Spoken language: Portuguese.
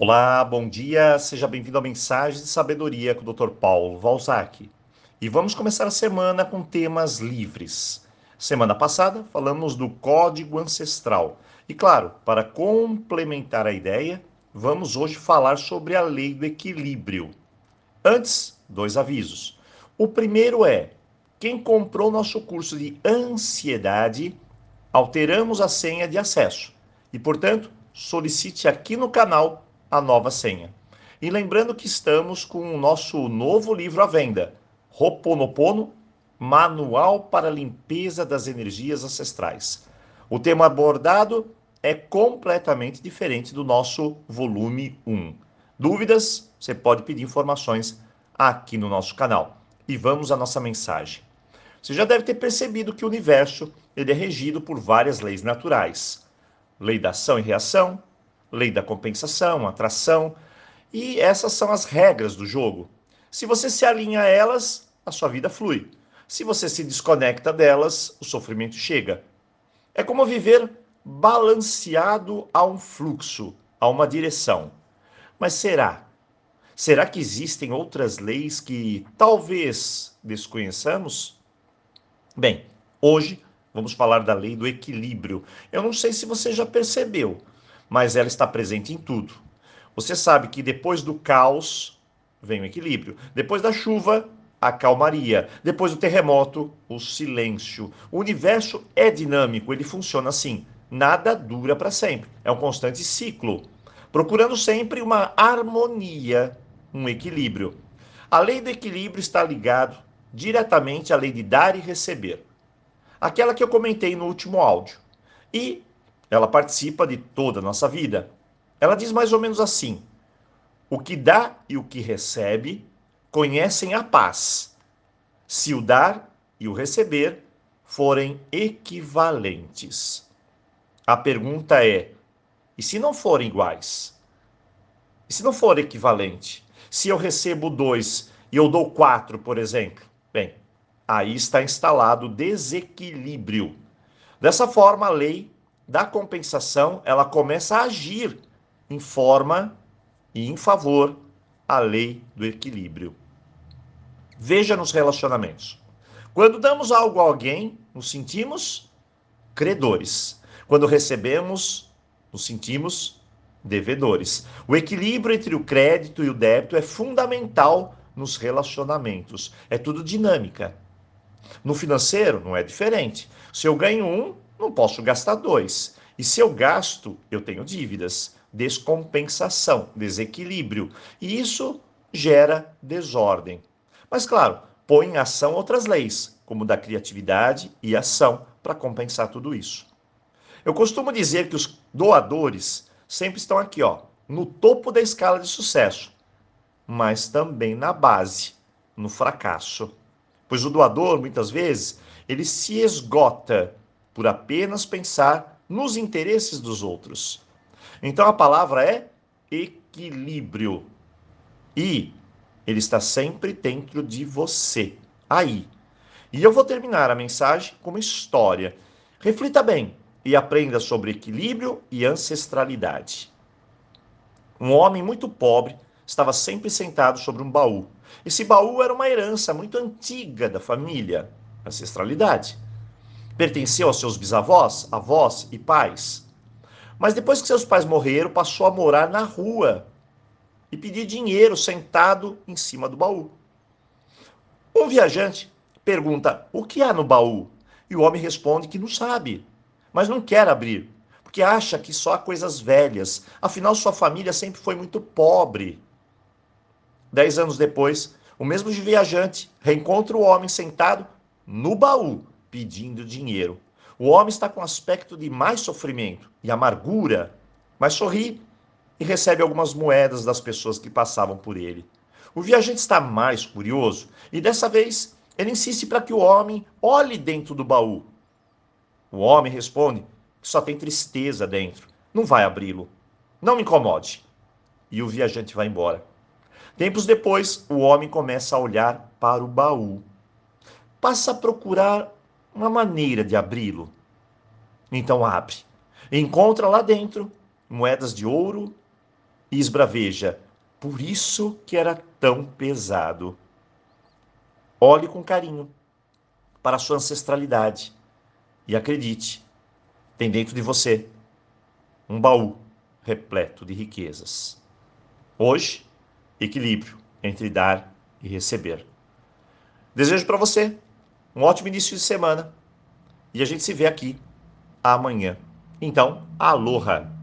Olá, bom dia, seja bem-vindo à Mensagem de Sabedoria com o Dr. Paulo Valzac. E vamos começar a semana com temas livres. Semana passada falamos do Código Ancestral. E claro, para complementar a ideia, vamos hoje falar sobre a Lei do Equilíbrio. Antes, dois avisos. O primeiro é: quem comprou nosso curso de ansiedade, alteramos a senha de acesso. E, portanto, solicite aqui no canal a nova senha. E lembrando que estamos com o nosso novo livro à venda, Roponopono, Manual para a Limpeza das Energias Ancestrais. O tema abordado é completamente diferente do nosso volume 1. Dúvidas? Você pode pedir informações aqui no nosso canal. E vamos à nossa mensagem. Você já deve ter percebido que o universo ele é regido por várias leis naturais. Lei da ação e reação, lei da compensação, atração, e essas são as regras do jogo. Se você se alinha a elas, a sua vida flui. Se você se desconecta delas, o sofrimento chega. É como viver balanceado a um fluxo, a uma direção. Mas será? Será que existem outras leis que talvez desconheçamos? Bem, hoje vamos falar da lei do equilíbrio. Eu não sei se você já percebeu, mas ela está presente em tudo. Você sabe que depois do caos vem o equilíbrio. Depois da chuva, a calmaria. Depois do terremoto, o silêncio. O universo é dinâmico, ele funciona assim. Nada dura para sempre. É um constante ciclo, procurando sempre uma harmonia, um equilíbrio. A lei do equilíbrio está ligado diretamente à lei de dar e receber. Aquela que eu comentei no último áudio. E ela participa de toda a nossa vida. Ela diz mais ou menos assim: o que dá e o que recebe conhecem a paz, se o dar e o receber forem equivalentes. A pergunta é: e se não forem iguais? E se não for equivalente? Se eu recebo dois e eu dou quatro, por exemplo? Bem, aí está instalado desequilíbrio. Dessa forma, a lei da compensação, ela começa a agir em forma e em favor à lei do equilíbrio. Veja nos relacionamentos. Quando damos algo a alguém, nos sentimos credores. Quando recebemos, nos sentimos devedores. O equilíbrio entre o crédito e o débito é fundamental nos relacionamentos. É tudo dinâmica. No financeiro, não é diferente. Se eu ganho um, não posso gastar dois. E se eu gasto, eu tenho dívidas, descompensação, desequilíbrio. E isso gera desordem. Mas, claro, põe em ação outras leis, como da criatividade e ação, para compensar tudo isso. Eu costumo dizer que os doadores sempre estão aqui, ó, no topo da escala de sucesso, mas também na base, no fracasso. Pois o doador, muitas vezes, ele se esgota por apenas pensar nos interesses dos outros. Então a palavra é equilíbrio. E ele está sempre dentro de você, aí. E eu vou terminar a mensagem com uma história. Reflita bem e aprenda sobre equilíbrio e ancestralidade. Um homem muito pobre estava sempre sentado sobre um baú. Esse baú era uma herança muito antiga da família, ancestralidade pertenceu aos seus bisavós, avós e pais. Mas depois que seus pais morreram, passou a morar na rua e pedir dinheiro sentado em cima do baú. Um viajante pergunta: O que há no baú? E o homem responde que não sabe, mas não quer abrir, porque acha que só há coisas velhas. Afinal, sua família sempre foi muito pobre. Dez anos depois, o mesmo viajante reencontra o homem sentado no baú pedindo dinheiro. O homem está com aspecto de mais sofrimento e amargura, mas sorri e recebe algumas moedas das pessoas que passavam por ele. O viajante está mais curioso e dessa vez ele insiste para que o homem olhe dentro do baú. O homem responde que só tem tristeza dentro, não vai abri-lo. Não me incomode. E o viajante vai embora. Tempos depois, o homem começa a olhar para o baú. Passa a procurar uma maneira de abri-lo. Então abre. Encontra lá dentro moedas de ouro e esbraveja: por isso que era tão pesado. Olhe com carinho para a sua ancestralidade e acredite, tem dentro de você um baú repleto de riquezas. Hoje, equilíbrio entre dar e receber. Desejo para você um ótimo início de semana e a gente se vê aqui amanhã. Então, aloha!